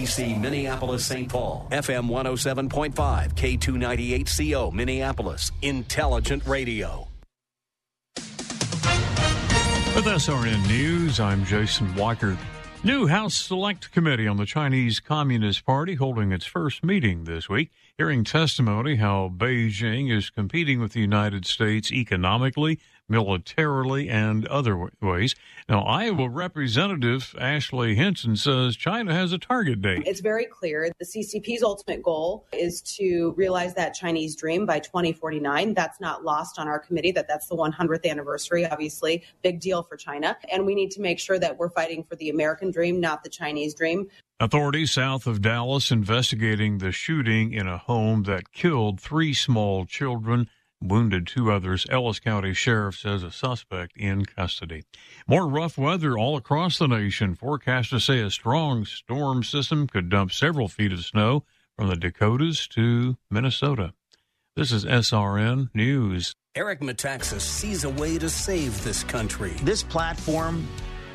DC Minneapolis St. Paul, FM 107.5, K298CO Minneapolis, Intelligent Radio. With SRN News, I'm Jason Weicker. New House Select Committee on the Chinese Communist Party holding its first meeting this week, hearing testimony how Beijing is competing with the United States economically, militarily, and other ways. Now, Iowa Representative Ashley Hinson says China has a target date. It's very clear the CCP's ultimate goal is to realize that Chinese dream by 2049. That's not lost on our committee that that's the 100th anniversary, obviously, big deal for China. And we need to make sure that we're fighting for the American dream, not the Chinese dream. Authorities south of Dallas investigating the shooting in a home that killed three small children wounded two others. Ellis County Sheriff says a suspect in custody. More rough weather all across the nation. Forecasters say a strong storm system could dump several feet of snow from the Dakotas to Minnesota. This is SRN News. Eric Metaxas sees a way to save this country. This platform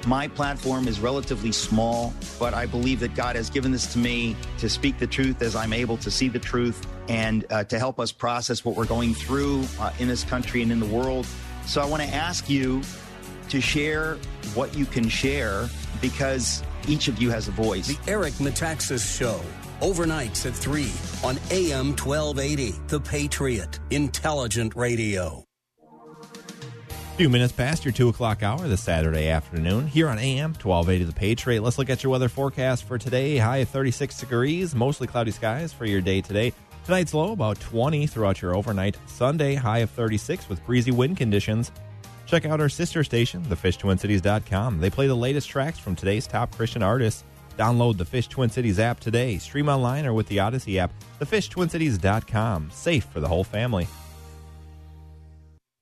my platform is relatively small, but I believe that God has given this to me to speak the truth as I'm able to see the truth and uh, to help us process what we're going through uh, in this country and in the world. So I want to ask you to share what you can share because each of you has a voice. The Eric Metaxas Show. Overnights at 3 on AM 1280. The Patriot. Intelligent Radio. Few minutes past your 2 o'clock hour this Saturday afternoon here on AM 1280 The Patriot. Let's look at your weather forecast for today. High of 36 degrees, mostly cloudy skies for your day today. Tonight's low about 20 throughout your overnight. Sunday, high of 36 with breezy wind conditions. Check out our sister station, thefishtwincities.com. They play the latest tracks from today's top Christian artists. Download the Fish Twin Cities app today. Stream online or with the Audacy app. Thefishtwincities.com. Safe for the whole family.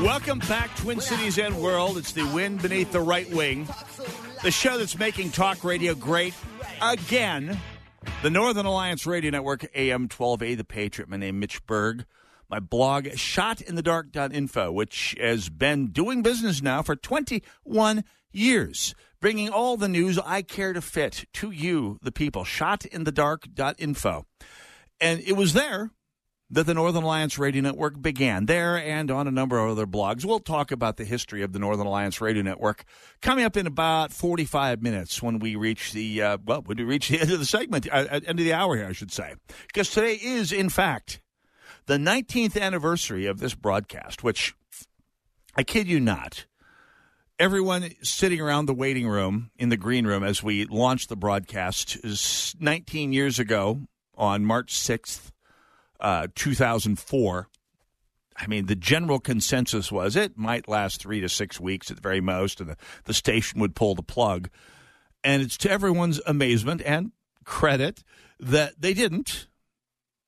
Welcome back, Twin Cities and World. It's the wind beneath the right wing. The show that's making talk radio great again. The Northern Alliance Radio Network, AM 12A, The Patriot. My name Mitch Berg. My blog, shotinthedark.info, which has been doing business now for 21 years, bringing all the news I care to fit to you, the people. Shotinthedark.info. And it was there that the Northern Alliance Radio Network began there and on a number of other blogs. We'll talk about the history of the Northern Alliance Radio Network coming up in about 45 minutes when we reach the, uh, well, when we reach the end of the segment, uh, end of the hour here, I should say. Because today is, in fact, the 19th anniversary of this broadcast, which I kid you not, everyone sitting around the waiting room in the green room as we launched the broadcast is 19 years ago on March 6th, uh, 2004. I mean, the general consensus was it might last three to six weeks at the very most, and the, the station would pull the plug. And it's to everyone's amazement and credit that they didn't.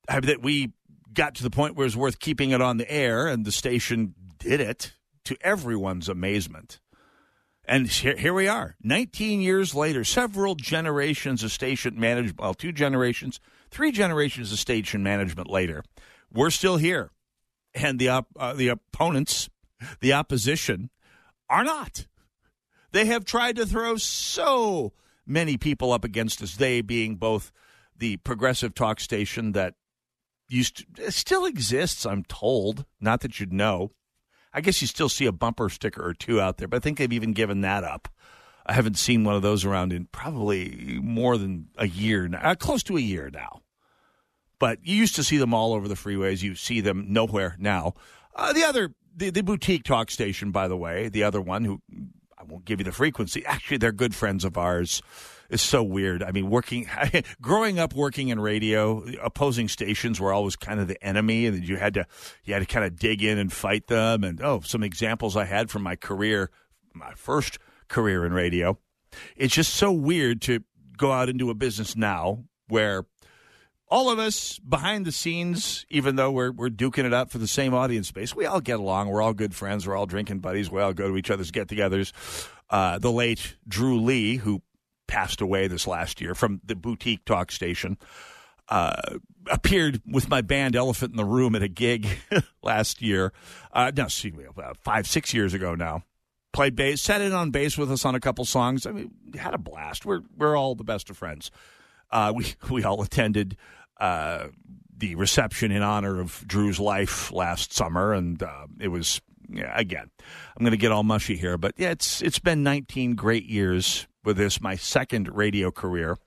I mean, that we got to the point where it was worth keeping it on the air, and the station did it to everyone's amazement. And here, here we are, 19 years later, several generations of station management, well, two generations, three generations of station management later, we're still here. And the, op- uh, the opponents, the opposition, are not. They have tried to throw so many people up against us, they being both the progressive talk station that used to, still exists, I'm told. Not that you'd know. I guess you still see a bumper sticker or two out there, but I think they've even given that up. I haven't seen one of those around in probably more than a year now, uh, close to a year now. But you used to see them all over the freeways. You see them nowhere now. Uh, the other, the, the boutique talk station, by the way, the other one who I won't give you the frequency. Actually, they're good friends of ours. It's so weird. I mean, working, growing up working in radio, opposing stations were always kind of the enemy, and you had to, you had to kind of dig in and fight them. And oh, some examples I had from my career, my first career in radio. It's just so weird to go out into a business now where all of us behind the scenes, even though we're we're duking it up for the same audience space, we all get along. We're all good friends. We're all drinking buddies. We all go to each other's get-togethers. Uh, the late Drew Lee, who passed away this last year from the boutique talk station, uh, appeared with my band Elephant in the Room at a gig last year. Uh, no, excuse me, about five six years ago now played bass, sat in on bass with us on a couple songs. I mean, had a blast. We're we're all the best of friends. Uh, we we all attended uh, the reception in honor of Drew's life last summer, and uh, it was yeah, again. I'm going to get all mushy here, but yeah, it's it's been 19 great years with this, my second radio career.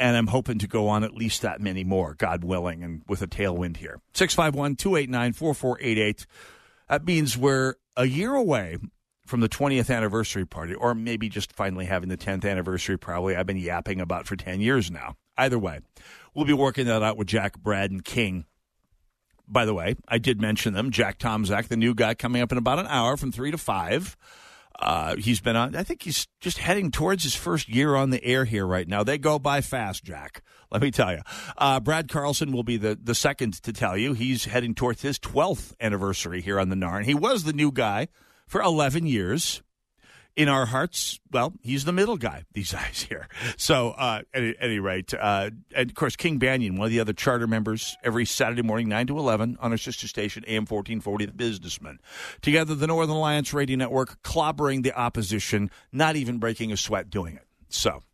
And I'm hoping to go on at least that many more, God willing, and with a tailwind here. 651 289 4488. That means we're a year away from the 20th anniversary party, or maybe just finally having the 10th anniversary, probably I've been yapping about for 10 years now. Either way, we'll be working that out with Jack, Brad, and King. By the way, I did mention them. Jack Tomczak, the new guy coming up in about an hour from 3 to 5. Uh, he's been on, I think he's just heading towards his first year on the air here right now. They go by fast, Jack. Let me tell you. Uh, Brad Carlson will be the, the second to tell you. He's heading towards his 12th anniversary here on the Narn. He was the new guy for 11 years. In our hearts, well, he's the middle guy these days here. So, uh, at, any rate, uh, and of course, King Banaian, one of the other charter members, every Saturday morning, 9 to 11, on our sister station, AM 1440, The Businessman. Together, the Northern Alliance Radio Network, clobbering the opposition, not even breaking a sweat doing it. So,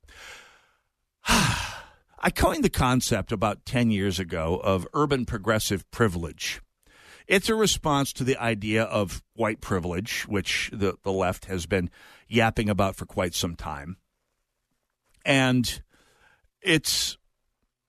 I coined the concept about 10 years ago of urban progressive privilege. It's a response to the idea of white privilege, which the, the left has been yapping about for quite some time. And it's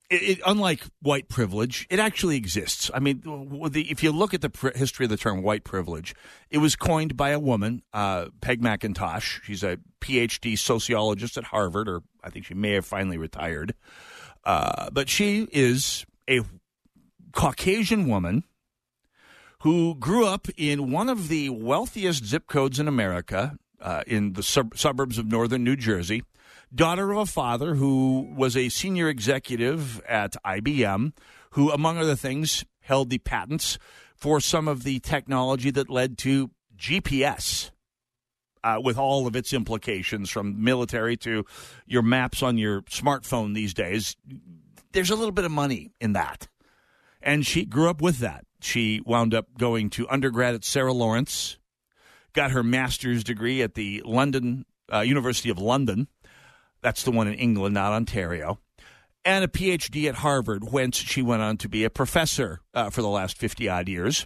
it, it, unlike white privilege, it actually exists. I mean, the, if you look at the pr- history of the term white privilege, it was coined by a woman, uh, Peg McIntosh. She's a PhD sociologist at Harvard, or I think she may have finally retired. Uh, but she is a Caucasian woman who grew up in one of the wealthiest zip codes in America, uh, in the sub- suburbs of northern New Jersey, daughter of a father who was a senior executive at IBM, who, among other things, held the patents for some of the technology that led to GPS. Uh, with all of its implications, from military to your maps on your smartphone these days, there's a little bit of money in that. And she grew up with that. She wound up going to undergrad at Sarah Lawrence, got her master's degree at the London uh, University of London. That's the one in England, not Ontario. And a PhD at Harvard, whence she went on to be a professor uh, for the last 50 odd years.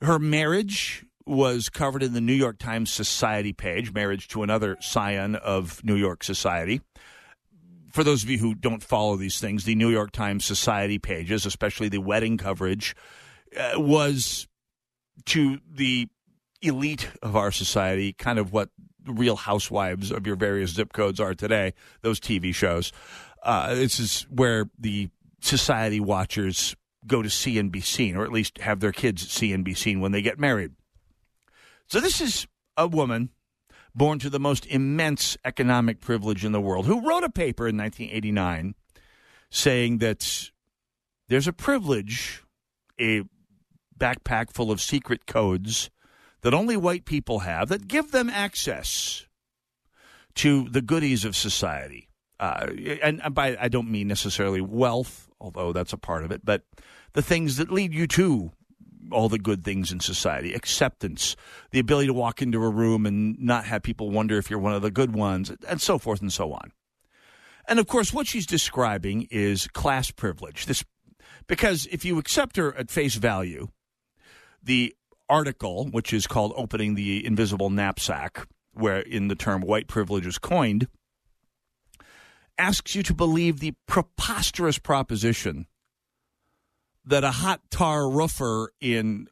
Her marriage was covered in the New York Times Society page, marriage to another scion of New York Society. For those of you who don't follow these things, the New York Times Society pages, especially the wedding coverage, uh, was to the elite of our society kind of what real housewives of your various zip codes are today, those TV shows. Uh, this is where the society watchers go to see and be seen, or at least have their kids see and be seen when they get married. So this is a woman born to the most immense economic privilege in the world who wrote a paper in 1989 saying that there's a privilege, a backpack full of secret codes that only white people have that give them access to the goodies of society. Uh, and by I don't mean necessarily wealth, although that's a part of it, but the things that lead you to all the good things in society acceptance, the ability to walk into a room and not have people wonder if you're one of the good ones, and so forth and so on. And of course, what she's describing is class privilege. This, because if you accept her at face value, the article, which is called Opening the Invisible Knapsack, where in the term white privilege is coined, asks you to believe the preposterous proposition that a hot tar roofer in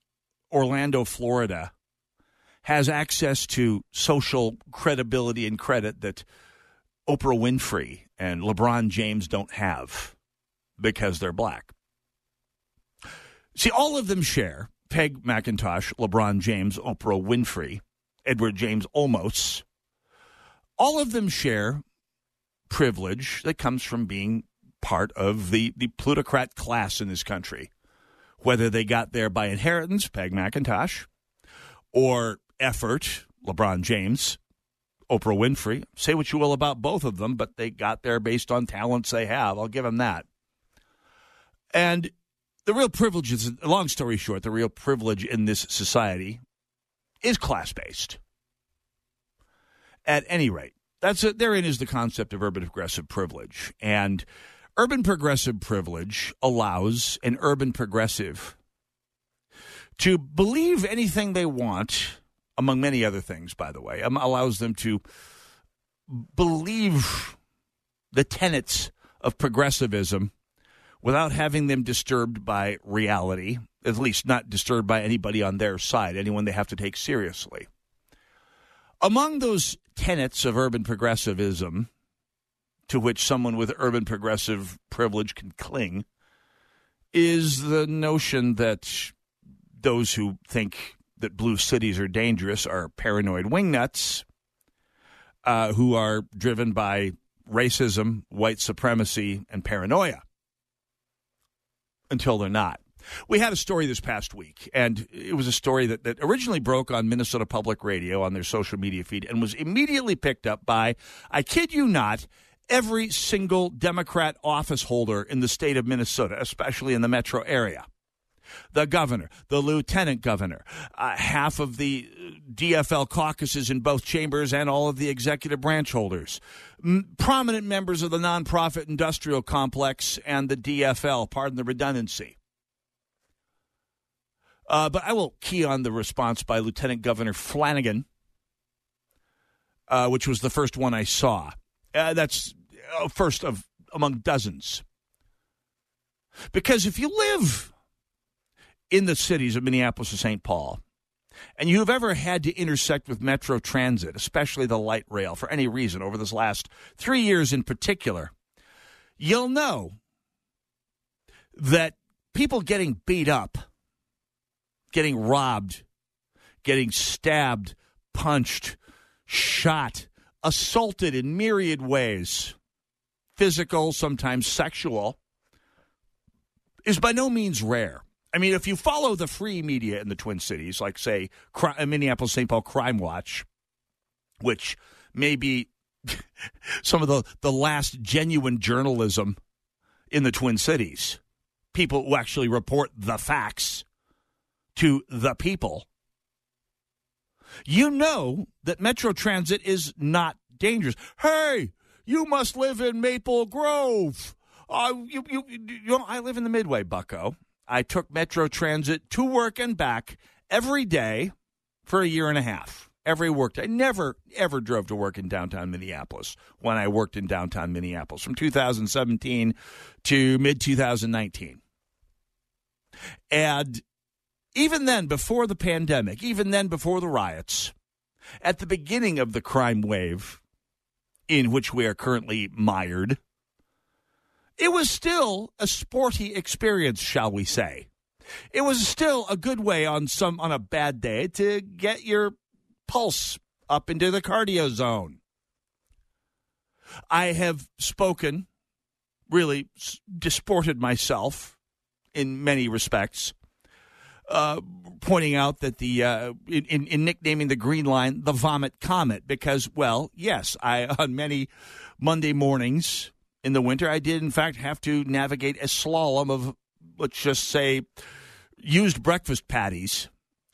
Orlando, Florida, has access to social credibility and credit that Oprah Winfrey and LeBron James don't have because they're black. See, all of them share Peg McIntosh, LeBron James, Oprah Winfrey, Edward James Olmos. All of them share privilege that comes from being part of the, the plutocrat class in this country. Whether they got there by inheritance, Peg McIntosh, or effort, LeBron James, Oprah Winfrey. Say what you will about both of them, but they got there based on talents they have. I'll give them that. And the real privilege is, long story short, the real privilege in this society is class based. At any rate, that's a, therein is the concept of urban progressive privilege. And urban progressive privilege allows an urban progressive to believe anything they want, among many other things, by the way, um, allows them to believe the tenets of progressivism without having them disturbed by reality, at least not disturbed by anybody on their side, anyone they have to take seriously. Among those tenets of urban progressivism to which someone with urban progressive privilege can cling is the notion that those who think that blue cities are dangerous are paranoid wingnuts uh, who are driven by racism, white supremacy, and paranoia until they're not. We had a story this past week, and it was a story that, that originally broke on Minnesota Public Radio on their social media feed and was immediately picked up by, I kid you not, every single Democrat office holder in the state of Minnesota, especially in the metro area. The governor, the lieutenant governor, uh, half of the DFL caucuses in both chambers, and all of the executive branch holders, M- prominent members of the nonprofit industrial complex and the DFL, pardon the redundancy. Uh, but I will key on the response by Lieutenant Governor Flanagan, uh, which was the first one I saw. Uh, that's uh, first of among dozens. Because if you live in the cities of Minneapolis and St. Paul, and you have ever had to intersect with Metro Transit, especially the light rail, for any reason over this last three years in particular, you'll know that people getting beat up, getting robbed, getting stabbed, punched, shot, assaulted in myriad ways, physical, sometimes sexual, is by no means rare. I mean, if you follow the free media in the Twin Cities, like, say, Minneapolis St. Paul Crime Watch, which may be some of the, the last genuine journalism in the Twin Cities, people who actually report the facts to the people, you know that Metro Transit is not dangerous. Hey, you must live in Maple Grove. Uh, you, you, you know, I live in the Midway, Bucko. I took Metro Transit to work and back every day for a year and a half. Every work day. I never, ever drove to work in downtown Minneapolis when I worked in downtown Minneapolis from 2017 to mid 2019. And even then, before the pandemic, even then, before the riots, at the beginning of the crime wave in which we are currently mired, it was still a sporty experience, shall we say. It was still a good way on some on a bad day to get your pulse up into the cardio zone. I have spoken, really disported myself in many respects, uh, pointing out that the uh, in, in nicknaming the Green Line the Vomit Comet because, well, yes, I on many Monday mornings in the winter, I did in fact have to navigate a slalom of let's just say used breakfast patties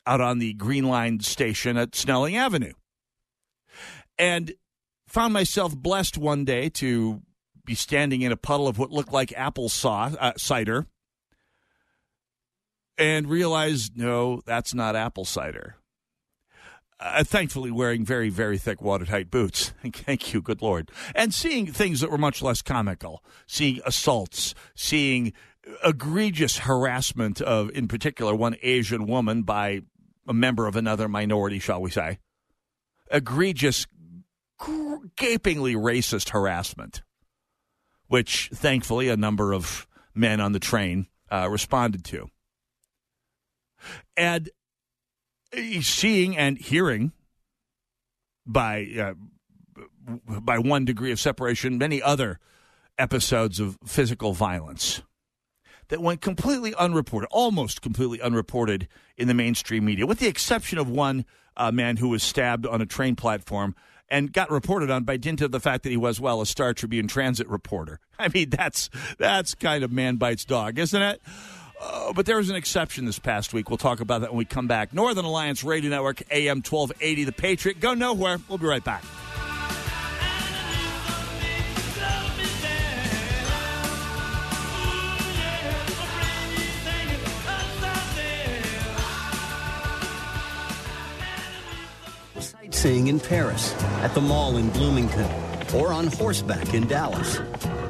out on the Green Line station at Snelling Avenue. And found myself blessed one day to be standing in a puddle of what looked like apple sauce, uh, cider and realized no, that's not apple cider. Uh, thankfully wearing very, very thick, watertight boots. Thank you, good Lord. And seeing things that were much less comical, seeing assaults, seeing egregious harassment of, in particular, one Asian woman by a member of another minority, shall we say. Egregious, gapingly racist harassment, which thankfully a number of men on the train uh, responded to. And seeing and hearing by uh, by one degree of separation many other episodes of physical violence that went completely unreported, almost completely unreported in the mainstream media, with the exception of one uh, man who was stabbed on a train platform and got reported on by dint of the fact that he was, well, a Star Tribune transit reporter. I mean, that's that's kind of man bites dog, isn't it? Uh, but there was an exception this past week. We'll talk about that when we come back. Northern Alliance Radio Network, AM 1280, The Patriot. Go nowhere. We'll be right back. Sightseeing in Paris, at the mall in Bloomington, or on horseback in Dallas.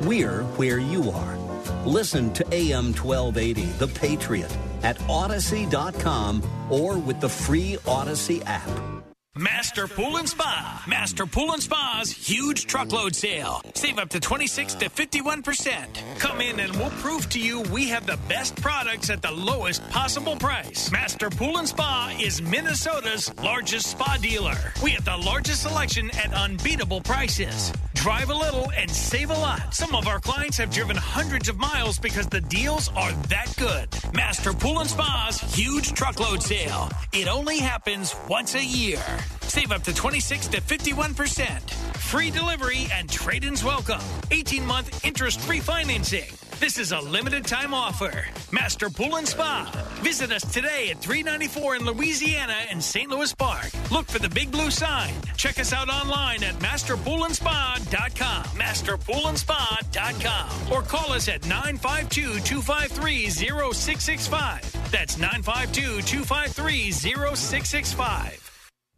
We're where you are. Listen to AM 1280, The Patriot, at Audacy.com or with the free Audacy app. Master Pool and Spa. Master Pool and Spa's huge truckload sale. Save up to 26 to 51%. Come in and we'll prove to you we have the best products at the lowest possible price. Master Pool and Spa is Minnesota's largest spa dealer. We have the largest selection at unbeatable prices. Drive a little and save a lot. Some of our clients have driven hundreds of miles because the deals are that good. Master Pool and Spa's huge truckload sale. It only happens once a year. Save up to 26 to 51%. Free delivery and trade ins welcome. 18 month interest free financing. This is a limited time offer. Master Pool and Spa. Visit us today at 394 in Louisiana and St. Louis Park. Look for the big blue sign. Check us out online at masterpoolandspa.com. Masterpoolandspa.com. Or call us at 952 253 0665. That's 952 253 0665.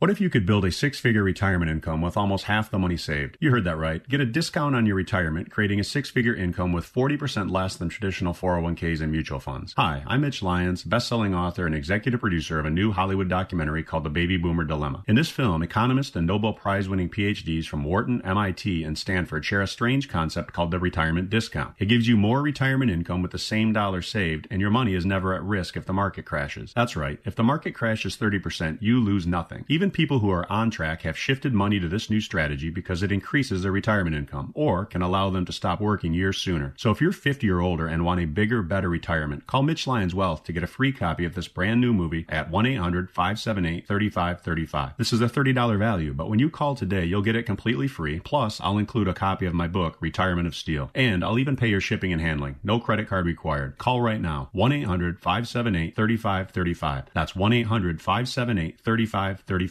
What if you could build a six figure retirement income with almost half the money saved? You heard that right. Get a discount on your retirement, creating a six figure income with 40% less than traditional 401ks and mutual funds. Hi, I'm Mitch Lyons, best selling author and executive producer of a new Hollywood documentary called The Baby Boomer Dilemma. In this film, economists and Nobel Prize winning PhDs from Wharton, MIT, and Stanford share a strange concept called the retirement discount. It gives you more retirement income with the same dollar saved, and your money is never at risk if the market crashes. That's right. If the market crashes 30%, you lose nothing. Even people who are on track have shifted money to this new strategy because it increases their retirement income or can allow them to stop working years sooner. So if you're 50 or older and want a bigger, better retirement, call Mitch Lyons Wealth to get a free copy of this brand new movie at 1-800-578-3535. This is a $30 value, but when you call today, you'll get it completely free. Plus, I'll include a copy of my book, Retirement of Steel. And I'll even pay your shipping and handling. No credit card required. Call right now. 1-800-578-3535. That's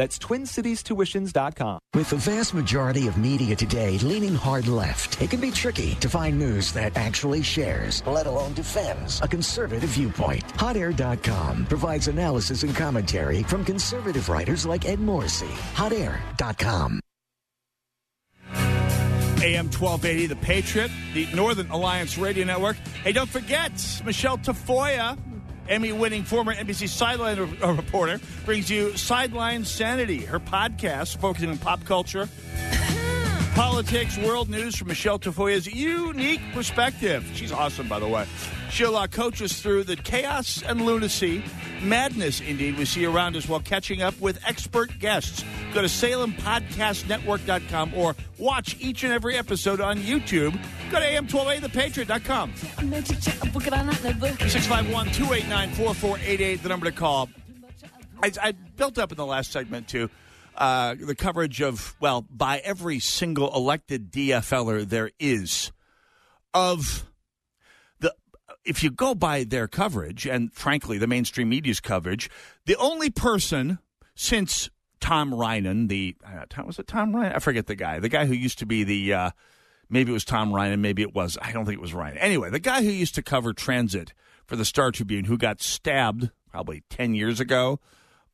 That's TwinCitiesTuitions.com. With the vast majority of media today leaning hard left, it can be tricky to find news that actually shares, let alone defends, a conservative viewpoint. HotAir.com provides analysis and commentary from conservative writers like Ed Morrissey. HotAir.com. AM 1280, The Patriot, the Northern Alliance Radio Network. Hey, don't forget, Michelle Tafoya, Emmy winning former NBC sideline re- uh, reporter, brings you Sideline Sanity, her podcast focusing on pop culture, politics, world news from Michelle Tafoya's unique perspective. She's awesome, by the way. She'll uh, coach us through the chaos and lunacy, madness indeed, we see around us while catching up with expert guests. Go to SalemPodcastNetwork.com or watch each and every episode on YouTube. Go to AM12A.thepatriot.com. 651 289 4488, the number to call. I, I built up in the last segment to uh, the coverage of, well, by every single elected DFLer there is of the, if you go by their coverage, and frankly, the mainstream media's coverage, the only person since Tom Rynan, the, uh, was it Tom Rynan? I forget the guy, the guy who used to be the, uh, maybe it was Tom Rynan, maybe it was, I don't think it was Rynan. Anyway, the guy who used to cover transit for the Star Tribune, who got stabbed probably 10 years ago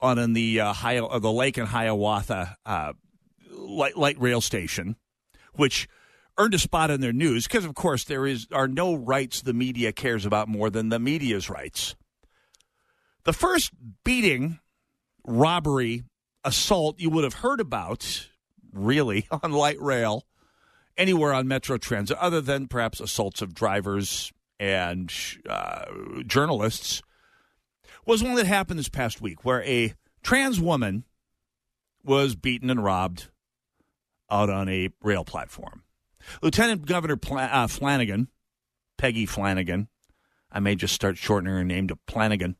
on in the uh, Hi- uh, the lake in Hiawatha uh, light, light rail station, which earned a spot in their news because, of course, there is are no rights the media cares about more than the media's rights. The first beating, robbery, assault you would have heard about, really, on light rail anywhere on Metro Transit, other than perhaps assaults of drivers and uh, journalists, was one that happened this past week where a trans woman was beaten and robbed out on a rail platform. Lieutenant Governor Pla- uh, Flanagan, Peggy Flanagan, I may just start shortening her name to Flanagan,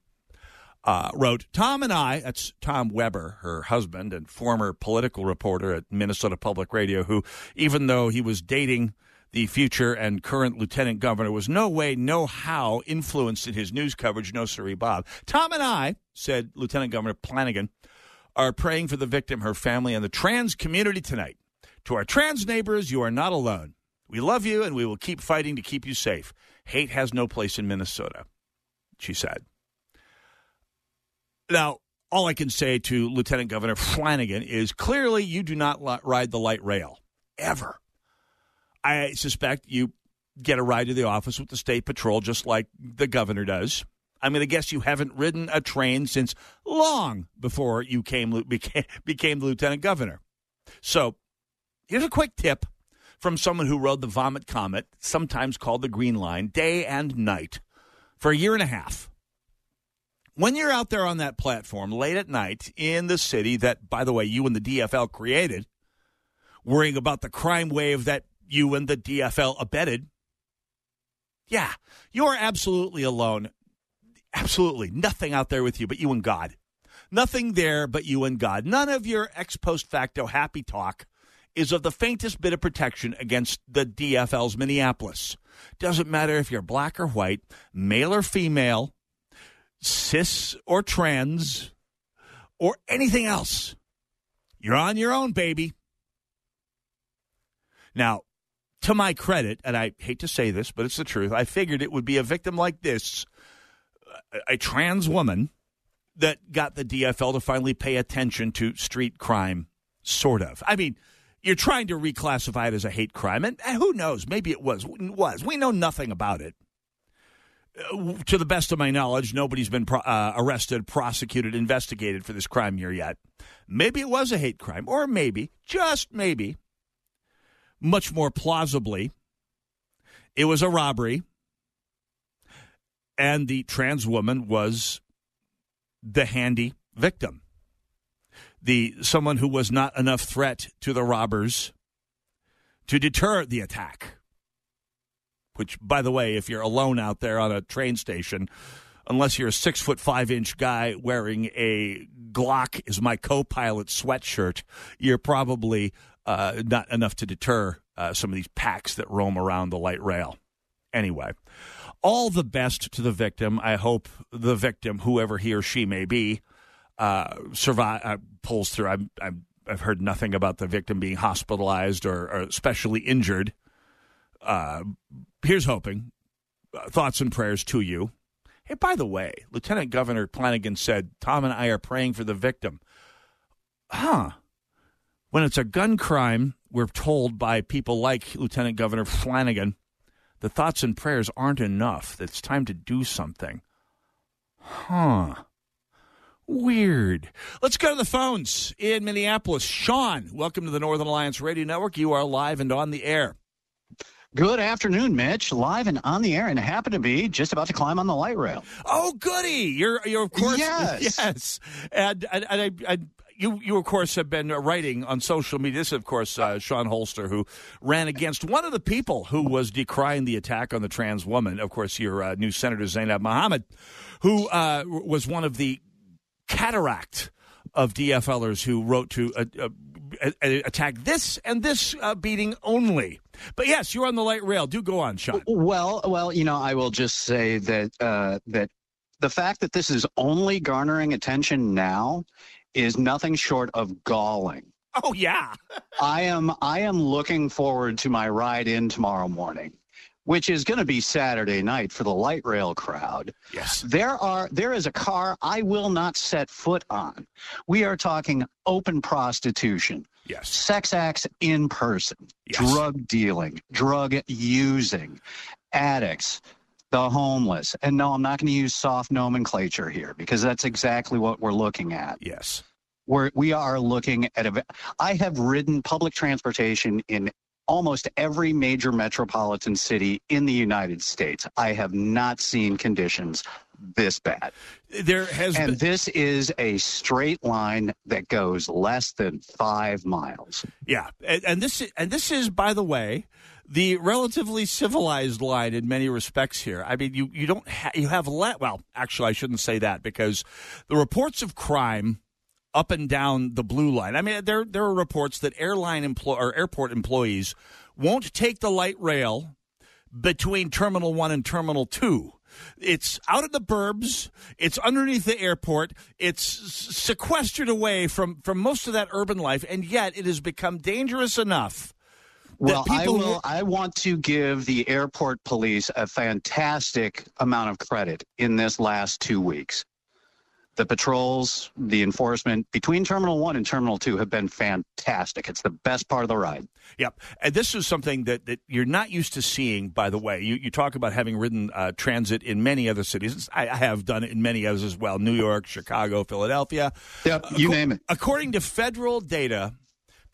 uh, wrote Tom and I, that's Tom Weber, her husband and former political reporter at Minnesota Public Radio, who, even though he was dating the future and current lieutenant governor, was no way, no how influenced in his news coverage. No, sirree, Bob. Tom and I, said Lieutenant Governor Flanagan, are praying for the victim, her family, and the trans community tonight. To our trans neighbors, you are not alone. We love you and we will keep fighting to keep you safe. Hate has no place in Minnesota, she said. Now, all I can say to Lieutenant Governor Flanagan is clearly you do not ride the light rail, ever. I suspect you get a ride to the office with the state patrol just like the governor does. I'm going to guess you haven't ridden a train since long before you came became, became the lieutenant governor. So, here's a quick tip from someone who rode the Vomit Comet, sometimes called the Green Line, day and night for a year and a half. When you're out there on that platform late at night in the city that, by the way, you and the DFL created, worrying about the crime wave that you and the DFL abetted, yeah, you are absolutely alone. Absolutely nothing out there with you but you and God. Nothing there but you and God. None of your ex post facto happy talk is of the faintest bit of protection against the DFL's Minneapolis. Doesn't matter if you're black or white, male or female, cis or trans, or anything else. You're on your own, baby. Now, to my credit, and I hate to say this, but it's the truth, I figured it would be a victim like this, a, a trans woman, that got the DFL to finally pay attention to street crime, sort of. I mean, you're trying to reclassify it as a hate crime, and, and who knows? Maybe it was. Was we know nothing about it. Uh, to the best of my knowledge, nobody's been pro- uh, arrested, prosecuted, investigated for this crime here yet. Maybe it was a hate crime, or maybe, just maybe, much more plausibly, it was a robbery, and the trans woman was the handy victim. The someone who was not enough threat to the robbers to deter the attack. Which, by the way, if you're alone out there on a train station, unless you're a six foot five inch guy wearing a Glock is my co pilot sweatshirt, you're probably uh, not enough to deter uh, some of these packs that roam around the light rail. Anyway, all the best to the victim. I hope the victim, whoever he or she may be, uh, survive uh, pulls through. I'm, I'm, I've heard nothing about the victim being hospitalized or, or especially injured. Uh, here's hoping. Uh, thoughts and prayers to you. Hey, by the way, Lieutenant Governor Flanagan said Tom and I are praying for the victim. Huh. When it's a gun crime, we're told by people like Lieutenant Governor Flanagan the thoughts and prayers aren't enough. It's time to do something. Huh. Weird. Let's go to the phones in Minneapolis. Sean, welcome to the Northern Alliance Radio Network. You are live and on the air. Good afternoon, Mitch. Live and on the air, and happen to be just about to climb on the light rail. Oh, goody! You're, you're of course, yes, yes. And, and, and I, I, you, you of course have been writing on social media. This, is, of course, uh, Shawn Holster, who ran against one of the people who was decrying the attack on the trans woman. Of course, your uh, new Senator Zaynab Mohamed, who uh, was one of the cataract of DFLers who wrote to uh, uh, attack this and this uh, beating only. But yes, you're on the light rail. Do go on, Sean. Well, well, you know, I will just say that that the fact that this is only garnering attention now is nothing short of galling. Oh yeah. I am I am looking forward to my ride in tomorrow morning, which is going to be Saturday night for the light rail crowd. Yes. There are there is a car I will not set foot on. We are talking open prostitution. Yes. Sex acts in person. Yes. Drug dealing, drug using, addicts, the homeless. And no, I'm not going to use soft nomenclature here because that's exactly what we're looking at. Yes. We're, we are looking at a. I have ridden public transportation in almost every major metropolitan city in the United States. I have not seen conditions this bad. There has and been- this is a straight line that goes less than five miles. Yeah, and, and this and this is, by the way, the relatively civilized line in many respects here. I mean, you you don't ha- you have let well, actually, I shouldn't say that because the reports of crime up and down the blue line. I mean, there there are reports that airline employ or airport employees won't take the light rail between Terminal One and Terminal Two. It's out of the burbs. It's underneath the airport. It's sequestered away from, from most of that urban life, and yet it has become dangerous enough. Well, I people will. I want to give the airport police a fantastic amount of credit in this last two weeks. The patrols, the enforcement between Terminal One and Terminal Two have been fantastic. It's the best part of the ride. Yep. And this is something that, that you're not used to seeing, by the way. You, you talk about having ridden uh, transit in many other cities. I, I have done it in many others as well New York, Chicago, Philadelphia. Yep, you name it. According to federal data,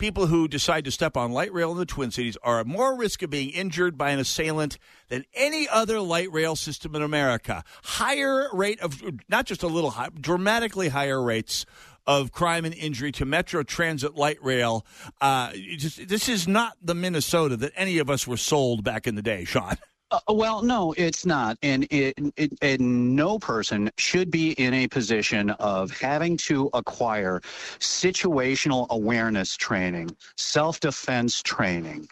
people who decide to step on light rail in the Twin Cities are at more risk of being injured by an assailant than any other light rail system in America. Higher rate of, not just a little high, dramatically higher rates of crime and injury to Metro Transit light rail. Uh, just, this is not the Minnesota that any of us were sold back in the day, Sean. Uh, well, no, it's not, and it, it, and no person should be in a position of having to acquire situational awareness training, self-defense training,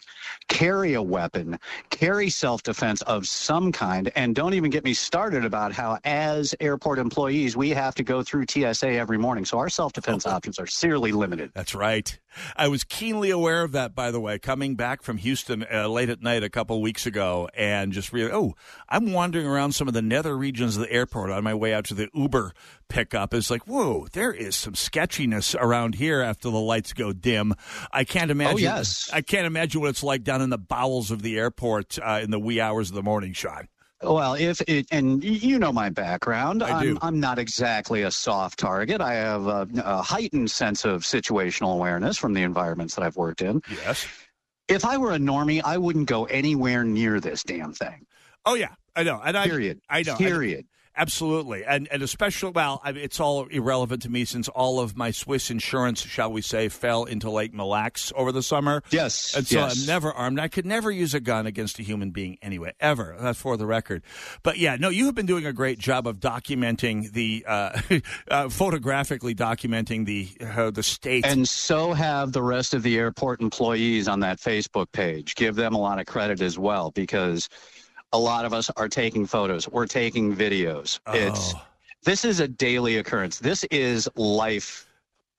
carry a weapon, carry self-defense of some kind, and don't even get me started about how, as airport employees, we have to go through TSA every morning, so our self-defense options are severely limited. That's right. I was keenly aware of that, by the way, coming back from Houston uh, late at night a couple of weeks ago, and just really, oh, I'm wandering around some of the nether regions of the airport on my way out to the Uber pickup. It's like, whoa, there is some sketchiness around here after the lights go dim. I can't imagine. Oh, yes. I can't imagine what it's like down in the bowels of the airport uh, in the wee hours of the morning, Sean. Well, if it, and you know my background, I am do. I'm not exactly a soft target. I have a, a heightened sense of situational awareness from the environments that I've worked in. Yes. If I were a normie, I wouldn't go anywhere near this damn thing. Oh yeah, I know. And I, Period. I know. Period. Absolutely, and and especially well, I mean, it's all irrelevant to me since all of my Swiss insurance, shall we say, fell into Lake Mille Lacs over the summer. Yes, and so yes. I'm never armed. I could never use a gun against a human being anyway, ever. That's for the record. But yeah, no, you have been doing a great job of documenting the uh, uh, photographically documenting the uh, the state. And so have the rest of the airport employees on that Facebook page. Give them a lot of credit as well because a lot of us are taking photos, we're taking videos. It's Oh. this is a daily occurrence. This is life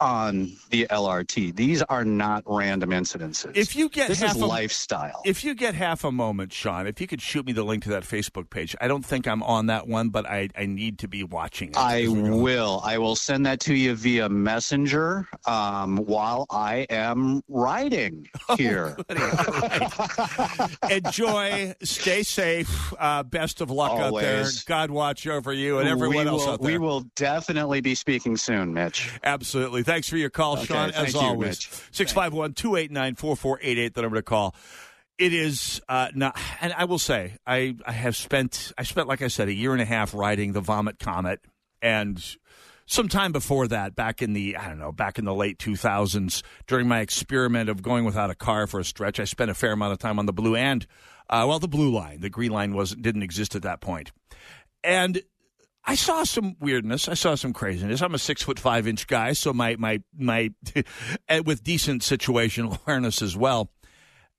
on the LRT. These are not random incidences. If you get this half is a, lifestyle. If you get half a moment, Sean, if you could shoot me the link to that Facebook page. I don't think I'm on that one, but I, I need to be watching it. I will. I will send that to you via messenger um, while I am riding Oh, here. Enjoy. Stay safe. Uh, best of luck out there. God watch over you and everyone we else will, out there. We will definitely be speaking soon, Mitch. Absolutely. Thanks for your call, Okay, Sean. As you, always, Mitch. 651 289 4488, the number to call. It is uh, not, and I will say, I, I have spent, I spent, like I said, a year and a half riding the Vomit Comet, and some time before that, back in the, I don't know, back in the late 2000s, during my experiment of going without a car for a stretch, I spent a fair amount of time on the blue and, uh, well, the blue line. The green line wasn't didn't exist at that point, and I saw some weirdness. I saw some craziness. I'm a six foot five inch guy, so my my my with decent situational awareness as well.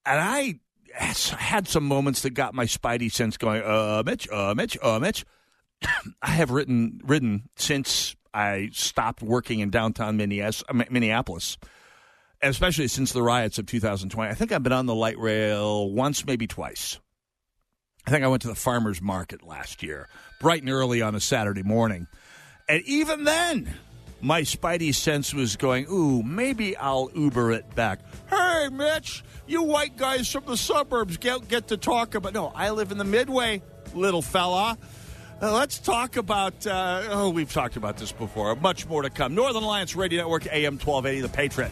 And I had some moments that got my spidey sense going. Uh, Mitch, uh, Mitch, uh, Mitch. I have written written since I stopped working in downtown Minneapolis, especially since the riots of 2020. I think I've been on the light rail once, maybe twice. I think I went to the farmer's market last year, bright and early on a Saturday morning. And even then, my spidey sense was going, ooh, maybe I'll Uber it back. Hey, Mitch, you white guys from the suburbs get, get to talk about. No, I live in the Midway, little fella. Uh, let's talk about. Uh, oh, we've talked about this before. Much more to come. Northern Alliance Radio Network, AM 1280, The Patriot.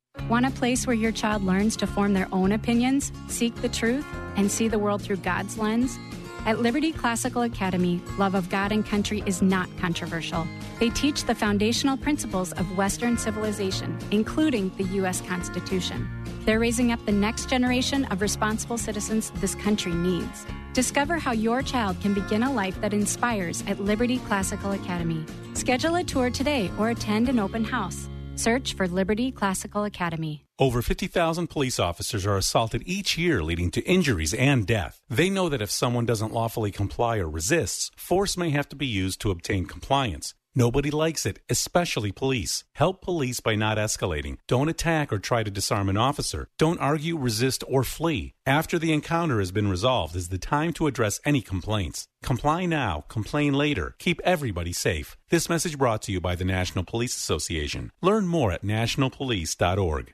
Want a place where your child learns to form their own opinions, seek the truth, and see the world through God's lens? At Liberty Classical Academy, love of God and country is not controversial. They teach the foundational principles of Western civilization, including the U.S. Constitution. They're raising up the next generation of responsible citizens this country needs. Discover how your child can begin a life that inspires at Liberty Classical Academy. Schedule a tour today or attend an open house. Search for Liberty Classical Academy. Over 50,000 police officers are assaulted each year, leading to injuries and death. They know that if someone doesn't lawfully comply or resists, force may have to be used to obtain compliance. Nobody likes it, especially police. Help police by not escalating. Don't attack or try to disarm an officer. Don't argue, resist, or flee. After the encounter has been resolved is the time to address any complaints. Comply now, complain later. Keep everybody safe. This message brought to you by the National Police Association. Learn more at nationalpolice.org.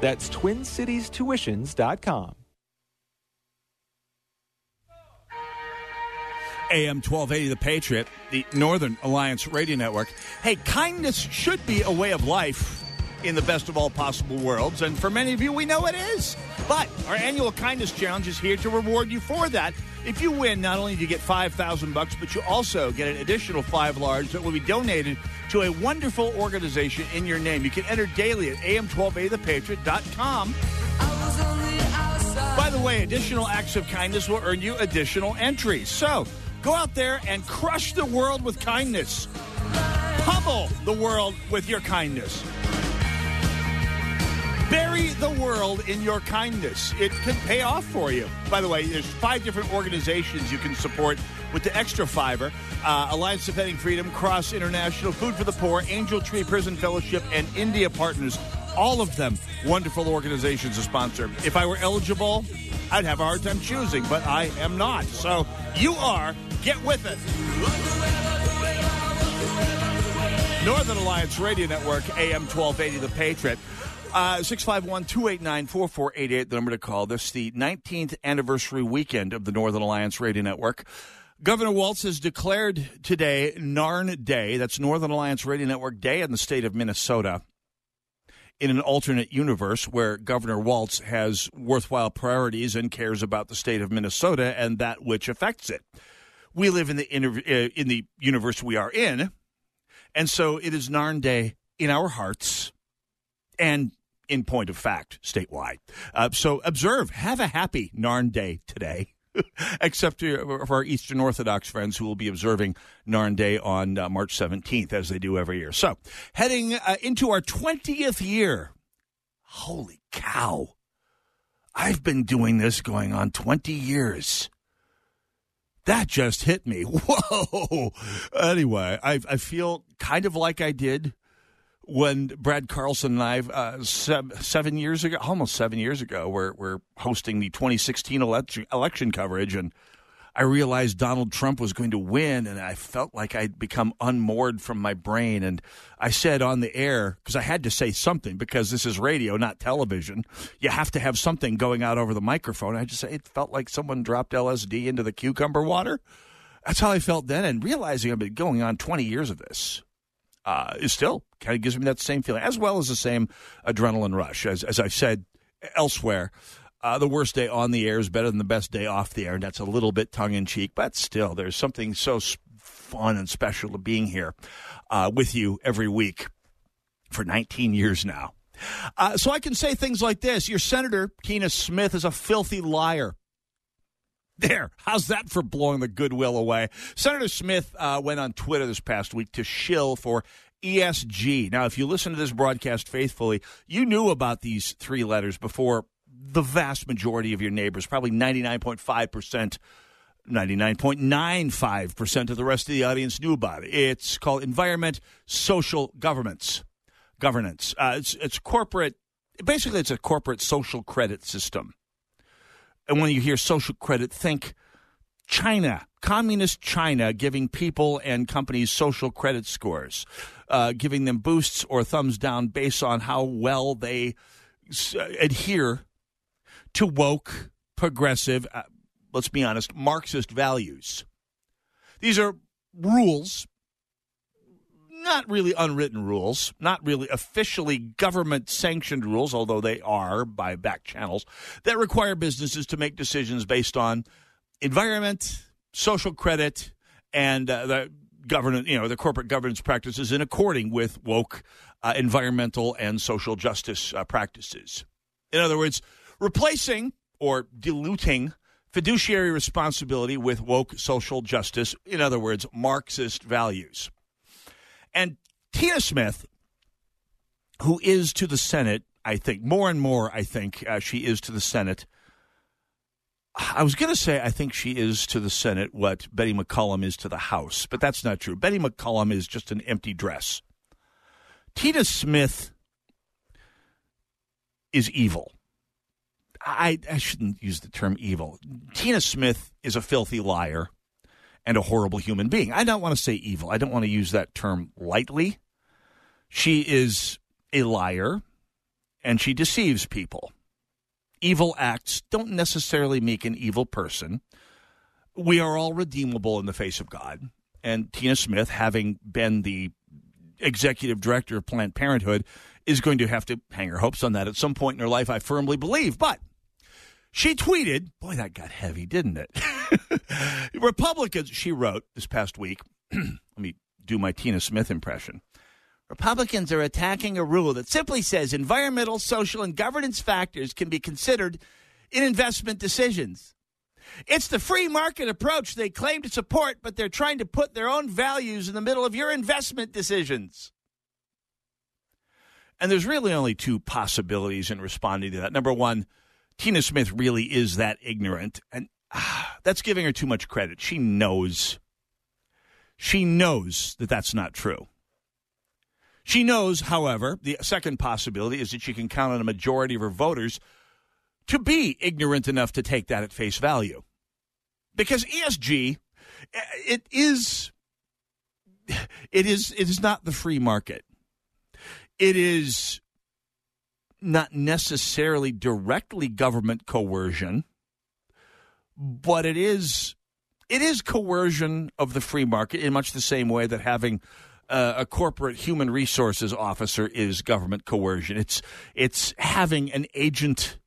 That's TwinCitiesTuitions.com. AM 1280, The Patriot, the Northern Alliance Radio Network. Hey, kindness should be a way of life in the best of all possible worlds, and for many of you, we know it is. But our annual kindness challenge is here to reward you for that. If you win, not only do you get 5000 bucks, but you also get an additional 5 large that will be donated to a wonderful organization in your name. You can enter daily at am1280thepatriot.com. By the way, additional acts of kindness will earn you additional entries. So, go out there and crush the world with kindness. Pummel the world with your kindness. Bury the world in your kindness. It can pay off for you. By the way, there's five different organizations you can support with the extra fiver uh, Alliance Defending Freedom, Cross International, Food for the Poor, Angel Tree Prison Fellowship, and India Partners. All of them wonderful organizations to sponsor. If I were eligible, I'd have a hard time choosing, but I am not. So you are. Get with it. Northern Alliance Radio Network, AM 1280, The Patriot. Uh, 651 289 4488, the number to call. This is the 19th anniversary weekend of the Northern Alliance Radio Network. Governor Walz has declared today NARN Day. That's Northern Alliance Radio Network Day in the state of Minnesota. In an alternate universe where Governor Walz has worthwhile priorities and cares about the state of Minnesota and that which affects it. We live in the uh, in the universe we are in, and so it is Narn Day in our hearts and in point of fact, statewide. Uh, so observe, have a happy Narn Day today. Except for our Eastern Orthodox friends who will be observing Narn Day on uh, March 17th, as they do every year. So, heading uh, into our 20th year. Holy cow. I've been doing this going on 20 years. That just hit me. Whoa. Anyway, I, I feel kind of like I did when Brad Carlson and I, uh, seven years ago, almost seven years ago, we're, we're hosting the 2016 election, election coverage, and I realized Donald Trump was going to win, and I felt like I'd become unmoored from my brain. And I said on the air, because I had to say something, because this is radio, not television, you have to have something going out over the microphone. I just say it felt like someone dropped LSD into the cucumber water. That's how I felt then, and realizing I've been going on 20 years of this uh, is still kind of gives me that same feeling, as well as the same adrenaline rush. As, as I've said elsewhere, uh, the worst day on the air is better than the best day off the air, and that's a little bit tongue in cheek, but still, there's something so fun and special to being here uh, with you every week for 19 years now. Uh, so I can say things like this Your Senator, Tina Smith, is a filthy liar. There. How's that for blowing the goodwill away? Senator Smith uh, went on Twitter this past week to shill for ESG. Now, if you listen to this broadcast faithfully, you knew about these three letters before the vast majority of your neighbors, probably 99.5%. 99.95% of the rest of the audience knew about it. It's called environment social governments governance. Uh, it's it's corporate. Basically, it's a corporate social credit system. And when you hear social credit, think China, communist China, giving people and companies social credit scores, uh, giving them boosts or thumbs down based on how well they uh, adhere to woke, progressive, uh, let's be honest, Marxist values. These are rules not really unwritten rules, not really officially government sanctioned rules, although they are by back channels, that require businesses to make decisions based on environment, social credit, and uh, the governance, you know, the corporate governance practices in according with woke uh, environmental and social justice uh, practices. In other words, replacing or diluting fiduciary responsibility with woke social justice, in other words, Marxist values. And Tina Smith, who is to the Senate, I think, more and more, I think uh, she is to the Senate. I was going to say I think she is to the Senate what Betty McCollum is to the House, but that's not true. Betty McCollum is just an empty dress. Tina Smith is evil. I, I shouldn't use the term evil. Tina Smith is a filthy liar and a horrible human being. I don't want to say evil. I don't want to use that term lightly. She is a liar and she deceives people. Evil acts don't necessarily make an evil person. We are all redeemable in the face of God. And Tina Smith, having been the executive director of Planned Parenthood, is going to have to hang her hopes on that at some point in her life, I firmly believe. But she tweeted, boy, that got heavy, didn't it? Republicans, she wrote this past week, let me do my Tina Smith impression. Republicans are attacking a rule that simply says environmental, social, and governance factors can be considered in investment decisions. It's the free market approach they claim to support, but they're trying to put their own values in the middle of your investment decisions. And there's really only two possibilities in responding to that. Number one, Tina Smith really is that ignorant, and ah, that's giving her too much credit. She knows. She knows that that's not true. She knows, however, the second possibility is that she can count on a majority of her voters to be ignorant enough to take that at face value. Because ESG, eh, it is it is it is not the free market. It is not necessarily directly government coercion, but it is it is coercion of the free market in much the same way that having uh, a corporate human resources officer is government coercion. It's it's having an agent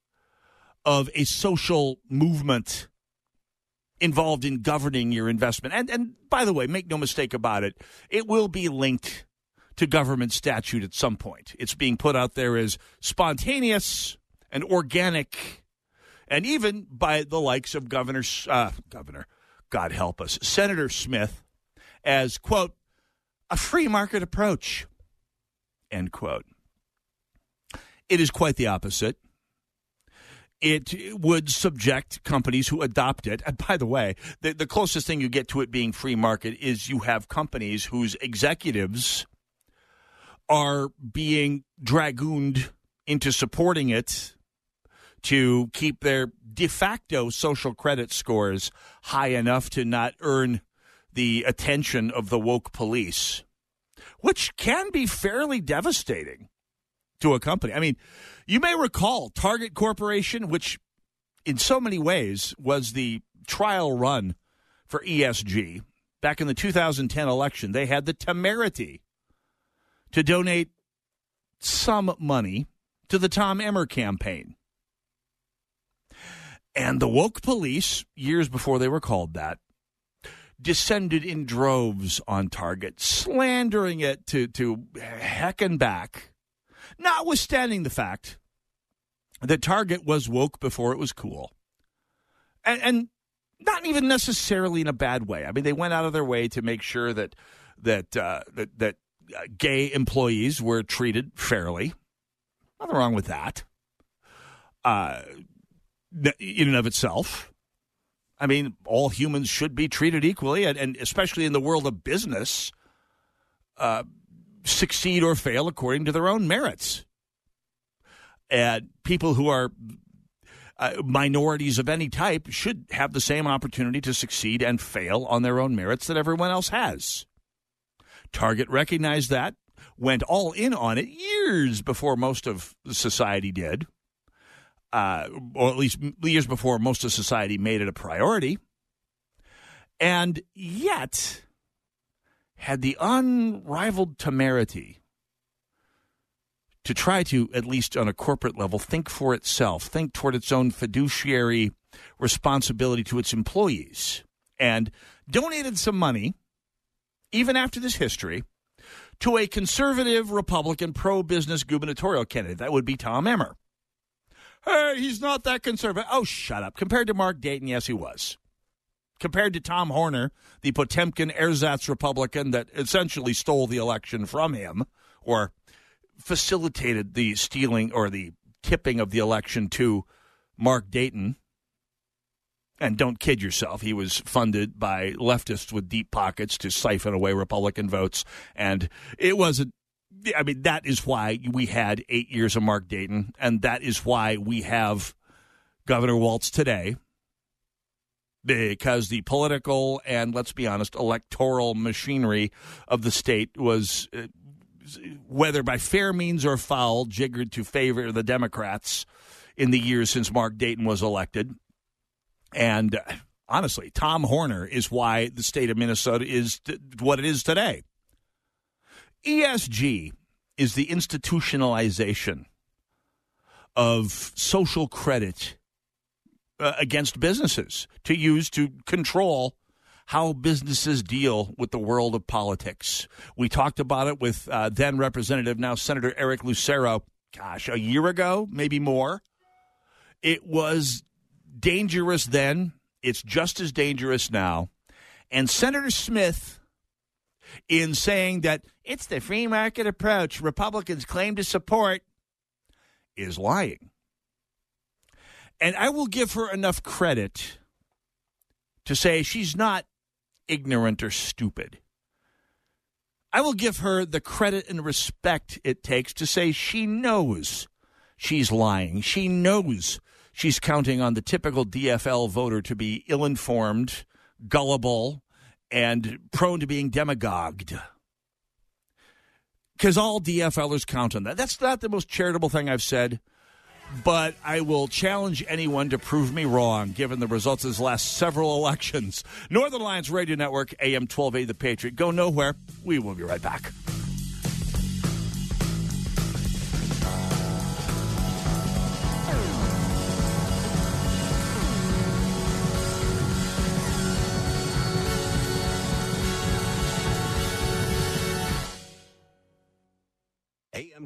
of a social movement involved in governing your investment. And and by the way, make no mistake about it, it will be linked to government statute at some point. It's being put out there as spontaneous and organic, and even by the likes of Governor uh, Governor, God help us, Senator Smith, as quote a free market approach. End quote. It is quite the opposite it would subject companies who adopt it. And by the way, the, the closest thing you get to it being free market is you have companies whose executives are being dragooned into supporting it to keep their de facto social credit scores high enough to not earn the attention of the woke police, which can be fairly devastating to a company. I mean, you may recall Target Corporation, which in so many ways was the trial run for ESG back in the 2010 election. They had the temerity to donate some money to the Tom Emmer campaign. And the woke police, years before they were called that, descended in droves on Target, slandering it to, to heck and back, notwithstanding the fact that Target was woke before it was cool. And, and not even necessarily in a bad way. I mean, they went out of their way to make sure that that uh, that, that uh, gay employees were treated fairly. Nothing wrong with that. Uh, in and of itself, I mean, all humans should be treated equally, and, and especially in the world of business, uh, succeed or fail according to their own merits and people who are uh, minorities of any type should have the same opportunity to succeed and fail on their own merits that everyone else has. Target recognized that, went all in on it years before most of society did, uh, or at least years before most of society made it a priority, and yet had the unrivaled temerity to try to, at least on a corporate level, think for itself, think toward its own fiduciary responsibility to its employees, and donated some money, even after this history, to a conservative Republican pro business gubernatorial candidate. That would be Tom Emmer. Hey, he's not that conservative. Oh, shut up. Compared to Mark Dayton, yes, he was. Compared to Tom Horner, the Potemkin ersatz Republican that essentially stole the election from him, or facilitated the stealing or the tipping of the election to Mark Dayton. And don't kid yourself, he was funded by leftists with deep pockets to siphon away Republican votes. And it wasn't, I mean, that is why we had eight years of Mark Dayton. And that is why we have Governor Walz today. Because the political and, let's be honest, electoral machinery of the state was uh, whether by fair means or foul, jiggered to favor the Democrats in the years since Mark Dayton was elected. And uh, honestly, Tom Horner is why the state of Minnesota is what it is today. ESG is the institutionalization of social credit uh, against businesses to use to control how businesses deal with the world of politics. We talked about it with uh, then Representative, now Senator Eric Lucero, gosh, a year ago, maybe more. It was dangerous then. It's just as dangerous now. And Senator Smith, in saying that it's the free market approach Republicans claim to support, is lying. And I will give her enough credit to say she's not ignorant or stupid. I will give her the credit and respect it takes to say she knows she's lying. She knows she's counting on the typical DFL voter to be ill informed, gullible, and prone to being demagogued. Because all DFLers count on that. That's not the most charitable thing I've said, but I will challenge anyone to prove me wrong given the results of his last several elections. Northern Alliance Radio Network, AM 1280 The Patriot. Go nowhere. We will be right back.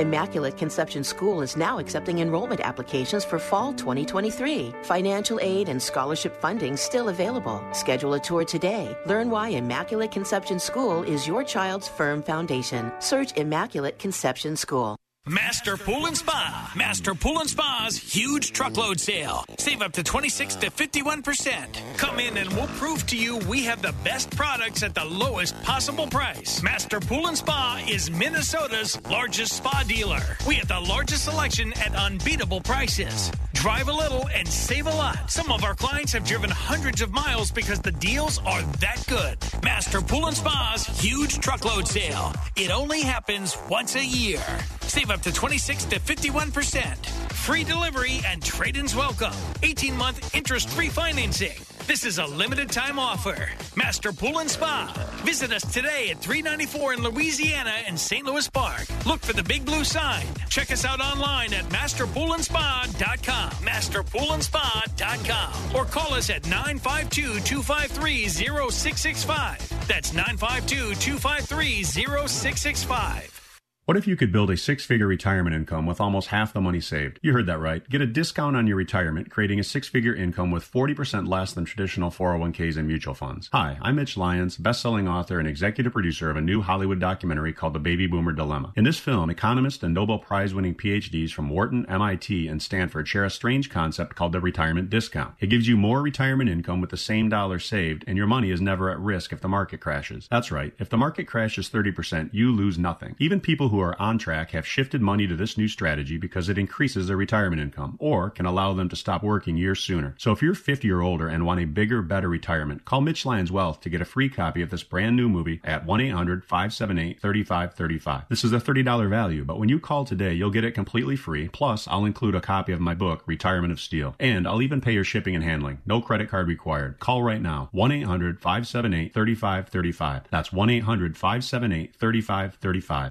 Immaculate Conception School is now accepting enrollment applications for fall 2023. Financial aid and scholarship funding still available. Schedule a tour today. Learn why Immaculate Conception School is your child's firm foundation. Search Immaculate Conception School. Master Pool and Spa. Master Pool and Spa's huge truckload sale. Save up to 26 to 51%. Come in and we'll prove to you we have the best products at the lowest possible price. Master Pool and Spa is Minnesota's largest spa dealer. We have the largest selection at unbeatable prices. Drive a little and save a lot. Some of our clients have driven hundreds of miles because the deals are that good. Master Pool and Spa's huge truckload sale. It only happens once a year. Save up to 26 to 51%. Free delivery and trade ins welcome. 18 month interest free financing. This is a limited time offer. Master Pool and Spa. Visit us today at 394 in Louisiana and St. Louis Park. Look for the big blue sign. Check us out online at masterpoolandspa.com. Masterpoolandspa.com. Or call us at 952 253 0665. That's 952 253 0665. What if you could build a six figure retirement income with almost half the money saved? You heard that right. Get a discount on your retirement, creating a six figure income with 40% less than traditional 401ks and mutual funds. Hi, I'm Mitch Lyons, best selling author and executive producer of a new Hollywood documentary called The Baby Boomer Dilemma. In this film, economists and Nobel Prize winning PhDs from Wharton, MIT, and Stanford share a strange concept called the retirement discount. It gives you more retirement income with the same dollar saved, and your money is never at risk if the market crashes. That's right. If the market crashes 30%, you lose nothing. Even people who are on track have shifted money to this new strategy because it increases their retirement income or can allow them to stop working years sooner. So if you're 50 or older and want a bigger, better retirement, call Mitch Lyons Wealth to get a free copy of this brand new movie at 1-800-578-3535. This is a $30 value, but when you call today, you'll get it completely free. Plus, I'll include a copy of my book, Retirement of Steel. And I'll even pay your shipping and handling. No credit card required. Call right now. 1-800-578-3535. That's 1-800-578-3535.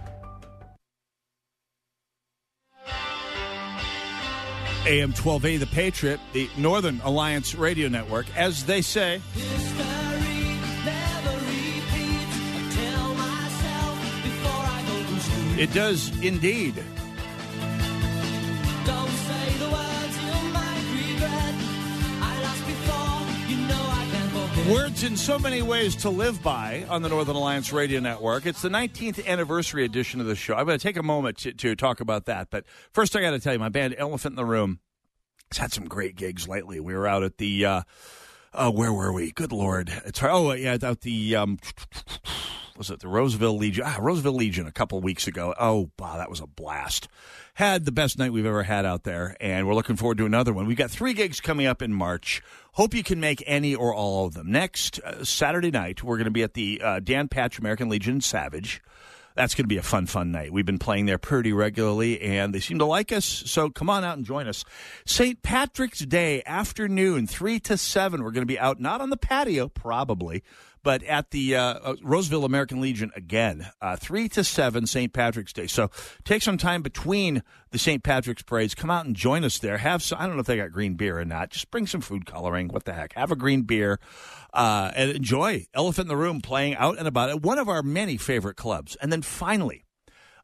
AM 1280, The Patriot, the Northern Alliance Radio Network. As they say, it does indeed. Words in so many ways to live by on the Northern Alliance Radio Network. It's the 19th anniversary edition of the show. I'm going to take a moment to, to talk about that. But first, I got to tell you, my band Elephant in the Room has had some great gigs lately. We were out at the, uh, uh, where were we? Good Lord. It's Oh, yeah, out the, um, was it the Roseville Legion? Ah, Roseville Legion a couple weeks ago. Oh, wow, that was a blast. Had the best night we've ever had out there, and we're looking forward to another one. We've got three gigs coming up in March. Hope you can make any or all of them. Next uh, Saturday night, we're going to be at the uh, Dan Patch American Legion Savage. That's going to be a fun, fun night. We've been playing there pretty regularly, and they seem to like us. So come on out and join us. St. Patrick's Day afternoon, 3 to 7. We're going to be out, not on the patio, probably, but at the uh, uh, Roseville American Legion again, uh, 3 to 7 St. Patrick's Day. So take some time between the St. Patrick's parades. Come out and join us there. Have some, I don't know if they got green beer or not. Just bring some food coloring. What the heck? Have a green beer uh, and enjoy Elephant in the Room playing out and about at one of our many favorite clubs. And then finally,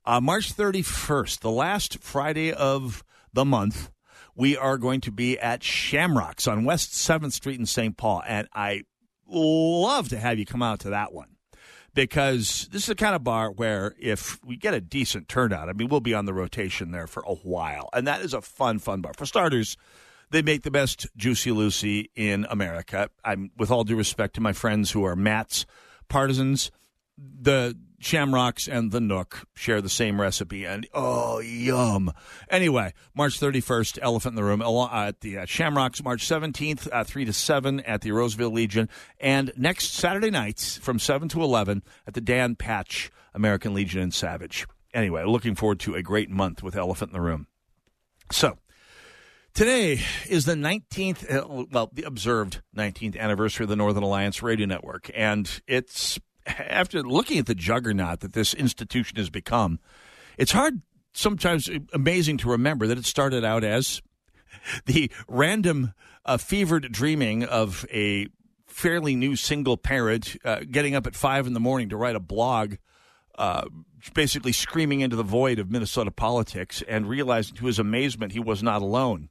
uh, March 31st, the last Friday of the month, we are going to be at Shamrocks on West 7th Street in St. Paul. And I love to have you come out to that one because this is the kind of bar where if we get a decent turnout, I mean, we'll be on the rotation there for a while. And that is a fun, fun bar. For starters, they make the best Juicy Lucy in America. I'm, with all due respect to my friends who are Matt's partisans, the Shamrocks and the Nook share the same recipe, and oh, yum. Anyway, March 31st, Elephant in the Room at the uh, Shamrocks, March 17th, uh, 3 to 7 at the Roseville Legion, and next Saturday nights from 7 to 11 at the Dan Patch American Legion in Savage. Anyway, looking forward to a great month with Elephant in the Room. So, Today is the 19th, uh, well, the observed 19th anniversary of the Northern Alliance Radio Network. And it's after looking at the juggernaut that this institution has become, it's hard sometimes amazing to remember that it started out as the random uh, fevered dreaming of a fairly new single parent uh, getting up at five in the morning to write a blog uh, basically screaming into the void of minnesota politics and realizing to his amazement he was not alone.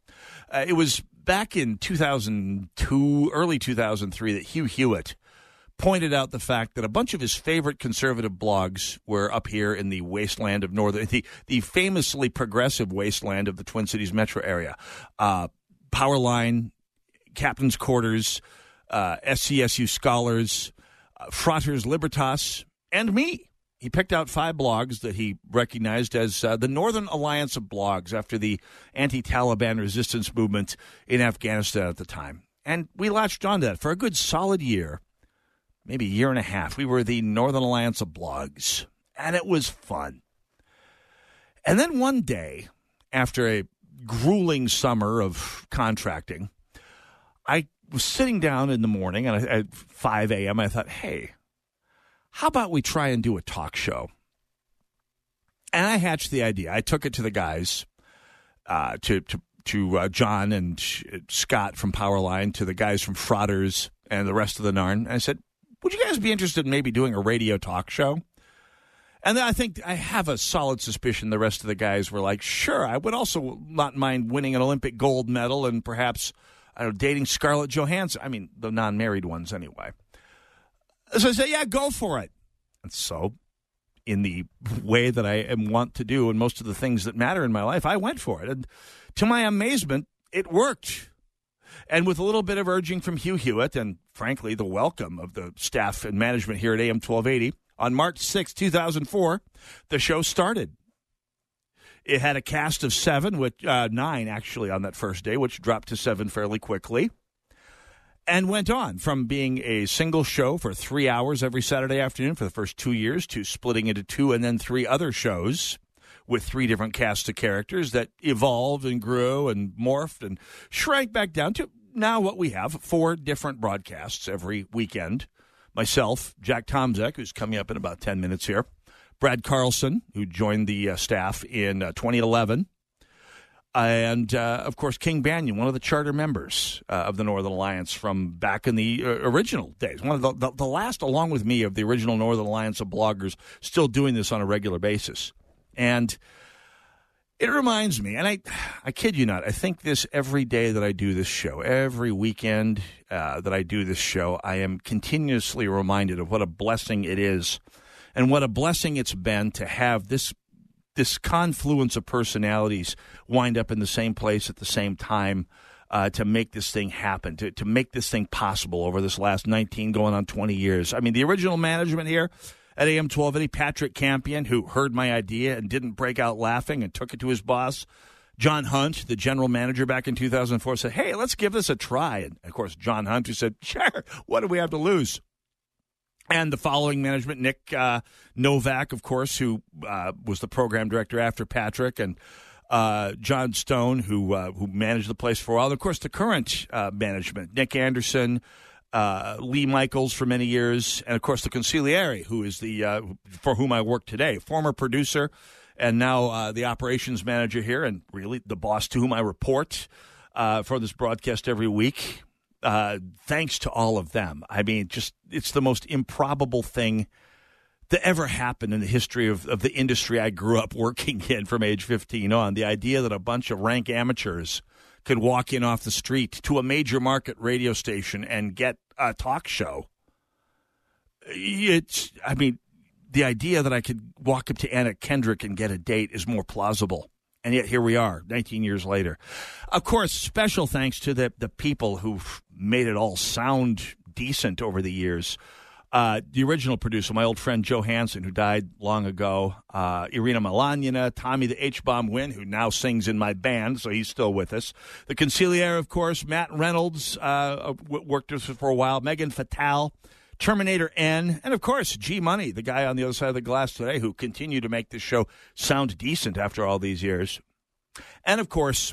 Uh, it was back in 2002 early 2003 that hugh hewitt pointed out the fact that a bunch of his favorite conservative blogs were up here in the wasteland of northern, the, the famously progressive wasteland of the Twin Cities metro area. Uh, Powerline, Captain's Quarters, uh, SCSU Scholars, uh, Fraters Libertas, and me. He picked out five blogs that he recognized as uh, the Northern Alliance of Blogs after the anti Taliban resistance movement in Afghanistan at the time. And we latched on to that for a good solid year maybe a year and a half. We were the Northern Alliance of Blogs, and it was fun. And then one day, after a grueling summer of contracting, I was sitting down in the morning and at 5 a.m. I thought, hey, how about we try and do a talk show? And I hatched the idea. I took it to the guys, uh, to to to uh, John and Scott from Powerline, to the guys from Fraters and the rest of the Narn. I said, would you guys be interested in maybe doing a radio talk show? And then I think I have a solid suspicion the rest of the guys were like, sure, I would also not mind winning an Olympic gold medal and perhaps I know, dating Scarlett Johansson. I mean, the non married ones anyway. So I said, yeah, go for it. And so, in the way that I am want to do and most of the things that matter in my life, I went for it. And to my amazement, it worked. And with a little bit of urging from Hugh Hewitt and, frankly, the welcome of the staff and management here at AM 1280, on March 6, 2004, the show started. It had a cast of seven, which uh, nine actually on that first day, which dropped to seven fairly quickly, and went on from being a single show for three hours every Saturday afternoon for the first two years to splitting into two and then three other shows with three different casts of characters that evolved and grew and morphed and shrank back down to now what we have four different broadcasts every weekend. Myself, Jack Tomczak, who's coming up in about 10 minutes here, Brad Carlson, who joined the uh, staff in uh, 2011, and uh, of course King Banaian, one of the charter members uh, of the Northern Alliance from back in the uh, original days, one of the, the, the last, along with me, of the original Northern Alliance of bloggers, still doing this on a regular basis. And it reminds me, and I, I kid you not, I think this every day that I do this show, every weekend uh, that I do this show, I am continuously reminded of what a blessing it is, and what a blessing it's been to have this this confluence of personalities wind up in the same place at the same time. Uh, to make this thing happen, to, to make this thing possible over this last 19 going on 20 years. I mean, the original management here, at AM 1280, Patrick Campion, who heard my idea and didn't break out laughing and took it to his boss. John Hunt, the general manager back in 2004, said, Hey, let's give this a try. And of course, John Hunt, who said, Sure, what do we have to lose? And the following management, Nick uh, Novak, of course, who uh, was the program director after Patrick, and uh, John Stone, who uh, who managed the place for a while. And of course, the current uh, management, Nick Anderson, uh, Lee Michaels for many years, and of course the consigliere, who is the uh, for whom I work today, former producer, and now uh, the operations manager here, and really the boss to whom I report uh, for this broadcast every week. Uh, thanks to all of them. I mean, just it's the most improbable thing that ever happened in the history of, of the industry I grew up working in from age 15 on. The idea that a bunch of rank amateurs could walk in off the street to a major market radio station and get a talk show. It's, I mean, the idea that I could walk up to Anna Kendrick and get a date is more plausible. And yet here we are, 19 years later. Of course, special thanks to the, the people who've made it all sound decent over the years. Uh, the original producer, my old friend Joe Hansen, who died long ago, uh, Irina Melanina, Tommy the H Bomb Win, who now sings in my band, so he's still with us. The consigliere, of course, Matt Reynolds, uh, worked with us for a while, Megan Fatal, Terminator N, and of course, G Money, the guy on the other side of the glass today, who continued to make this show sound decent after all these years. And of course,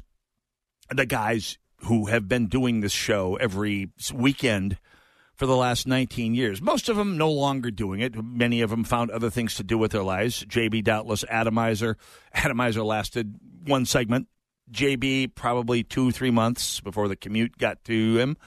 the guys who have been doing this show every weekend for the last 19 years. Most of them no longer doing it. Many of them found other things to do with their lives. JB doubtless Atomizer. Atomizer lasted one segment. JB probably two, three months before the commute got to him.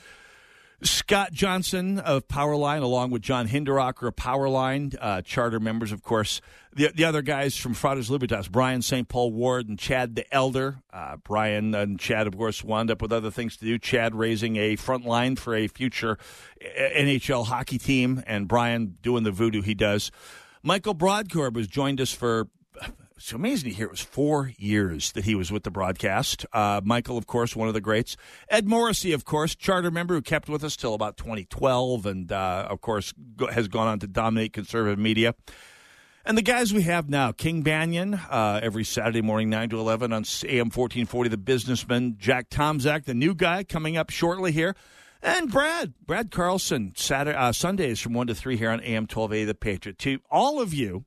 Scott Johnson of Powerline, along with John Hinderaker of Powerline, uh, charter members, of course. The, the other guys from Fraters Libertas, Brian St. Paul Ward and Chad the Elder. Uh, Brian and Chad, of course, wound up with other things to do. Chad raising a front line for a future NHL hockey team, and Brian doing the voodoo he does. Michael Brodkorb has joined us for it's amazing to hear it was four years that he was with the broadcast. Uh, Michael, of course, one of the greats. Ed Morrissey, of course, charter member who kept with us till about 2012 and, uh, of course, go- has gone on to dominate conservative media. And the guys we have now, King Banaian, uh, every Saturday morning, 9 to 11 on AM 1440, The Businessman. Jack Tomczak, the new guy, coming up shortly here. And Brad, Brad Carlson, Saturday, uh, Sundays from 1 to 3 here on AM 1280, The Patriot. To all of you,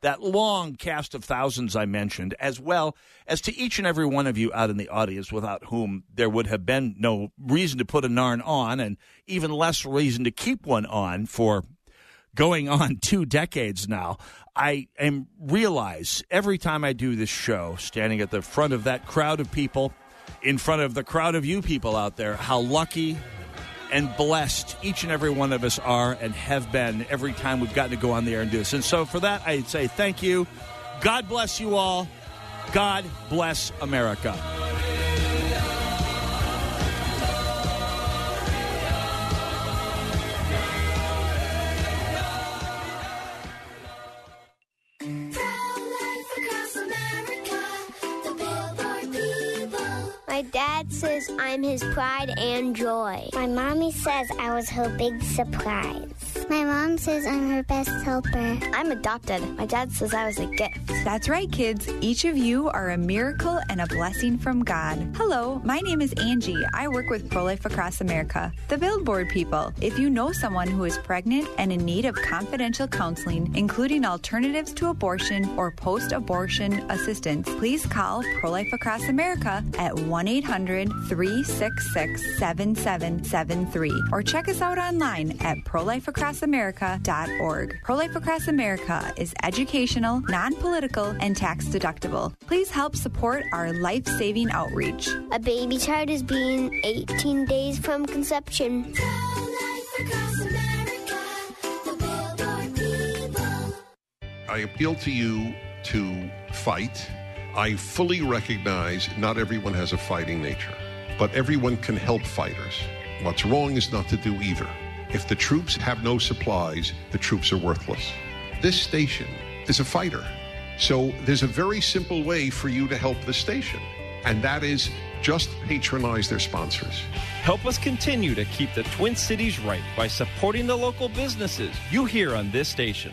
that long cast of thousands I mentioned, as well as to each and every one of you out in the audience without whom there would have been no reason to put a narn on and even less reason to keep one on for going on two decades now. I am realize every time I do this show, standing at the front of that crowd of people, in front of the crowd of you people out there, how lucky and blessed each and every one of us are and have been every time we've gotten to go on the air and do this. And so for that, I'd say thank you. God bless you all. God bless America. Dad says I'm his pride and joy. My mommy says I was her big surprise. My mom says I'm her best helper. I'm adopted. My dad says I was a gift. That's right, kids. Each of you are a miracle and a blessing from God. Hello, my name is Angie. I work with Pro Life Across America, the Billboard people. If you know someone who is pregnant and in need of confidential counseling, including alternatives to abortion or post abortion assistance, please call Pro Life Across America at 1 800 366 7773 or check us out online at prolifeacrossamerica.org. Pro Life Across America is educational, non political, and tax deductible. Please help support our life saving outreach. A baby child is being 18 days from conception. I appeal to you to fight. I fully recognize not everyone has a fighting nature, but everyone can help fighters. What's wrong is not to do either. If the troops have no supplies, the troops are worthless. This station is a fighter. So there's a very simple way for you to help the station, and that is just patronize their sponsors. Help us continue to keep the Twin Cities right by supporting the local businesses you hear on this station.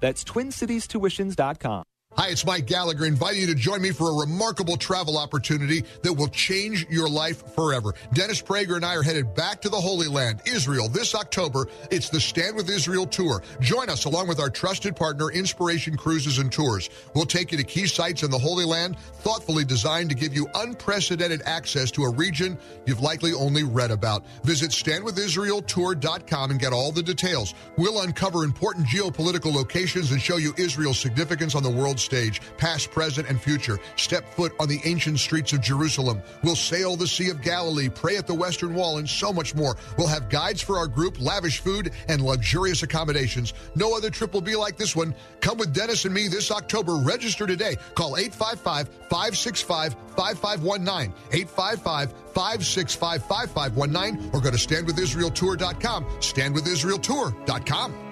That's TwinCitiesTuitions.com. Hi, it's Mike Gallagher inviting you to join me for a remarkable travel opportunity that will change your life forever. Dennis Prager and I are headed back to the Holy Land, Israel, this October. It's the Stand with Israel Tour. Join us along with our trusted partner, Inspiration Cruises and Tours. We'll take you to key sites in the Holy Land, thoughtfully designed to give you unprecedented access to a region you've likely only read about. Visit standwithisraeltour.com and get all the details. We'll uncover important geopolitical locations and show you Israel's significance on the world stage, past, present, and future. Step foot on the ancient streets of Jerusalem. We'll sail the Sea of Galilee, pray at the Western Wall, and so much more. We'll have guides for our group, lavish food, and luxurious accommodations. No other trip will be like this one. Come with Dennis and me this October. Register today. Call 855 565 5519. 855 565 5519 or go to standwithisraeltour.com. Standwithisraeltour.com.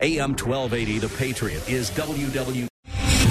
AM 1280, The Patriot, is WW.